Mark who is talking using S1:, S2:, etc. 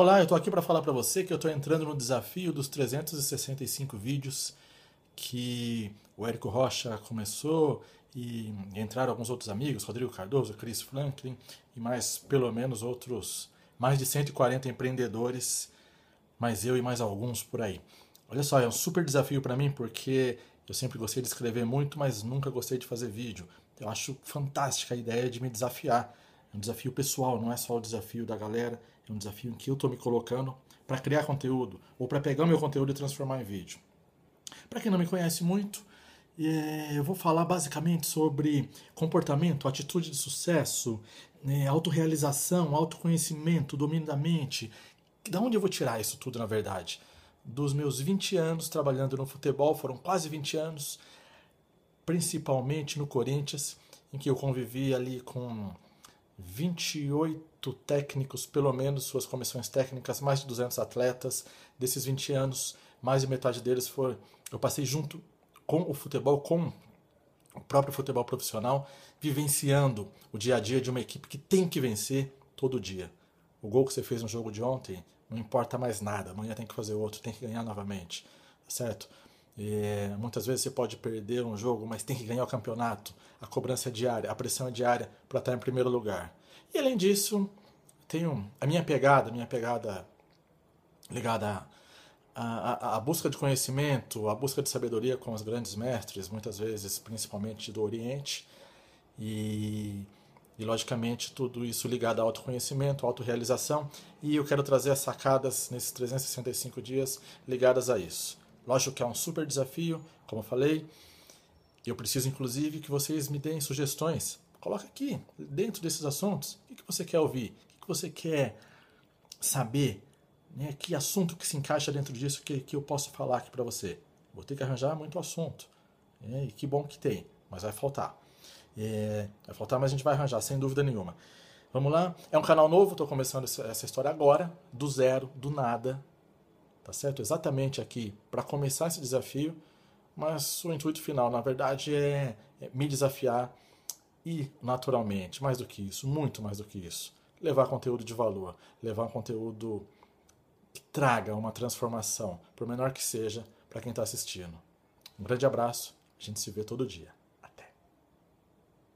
S1: Olá, eu estou aqui para falar para você que eu estou entrando no desafio dos 365 vídeos que o Érico Rocha começou e entraram alguns outros amigos, Rodrigo Cardoso, Chris Franklin e mais pelo menos outros mais de 140 empreendedores, mais eu e mais alguns por aí. Olha só, é um super desafio para mim porque eu sempre gostei de escrever muito, mas nunca gostei de fazer vídeo. Eu acho fantástica a ideia de me desafiar. É um desafio pessoal, não é só o desafio da galera, um desafio em que eu estou me colocando para criar conteúdo ou para pegar o meu conteúdo e transformar em vídeo. Para quem não me conhece muito, é, eu vou falar basicamente sobre comportamento, atitude de sucesso, né, autorrealização, autoconhecimento, domínio da mente. Da onde eu vou tirar isso tudo, na verdade? dos meus 20 anos trabalhando no futebol, foram quase 20 anos, principalmente no Corinthians, em que eu convivi ali com 28 técnicos, pelo menos suas comissões técnicas, mais de 200 atletas. Desses 20 anos, mais de metade deles foi eu passei junto com o futebol, com o próprio futebol profissional, vivenciando o dia a dia de uma equipe que tem que vencer todo dia. O gol que você fez no jogo de ontem não importa mais nada, amanhã tem que fazer outro, tem que ganhar novamente, certo? E, muitas vezes você pode perder um jogo, mas tem que ganhar o campeonato, a cobrança é diária, a pressão é diária para estar em primeiro lugar. E além disso, tenho a minha pegada, a minha pegada ligada à, à, à busca de conhecimento, à busca de sabedoria com os grandes mestres, muitas vezes principalmente do Oriente, e e, logicamente, tudo isso ligado ao autoconhecimento, autorrealização. E eu quero trazer as sacadas nesses 365 dias ligadas a isso. Lógico que é um super desafio, como eu falei. Eu preciso, inclusive, que vocês me deem sugestões. Coloca aqui, dentro desses assuntos, o que você quer ouvir, o que você quer saber, né? que assunto que se encaixa dentro disso que, que eu posso falar aqui para você. Vou ter que arranjar muito assunto. Né? E que bom que tem, mas vai faltar. É, vai faltar, mas a gente vai arranjar, sem dúvida nenhuma. Vamos lá? É um canal novo, estou começando essa história agora, do zero, do nada. Tá certo? Exatamente aqui para começar esse desafio, mas o intuito final, na verdade, é, é me desafiar e, naturalmente, mais do que isso, muito mais do que isso, levar conteúdo de valor, levar um conteúdo que traga uma transformação, por menor que seja, para quem está assistindo. Um grande abraço, a gente se vê todo dia.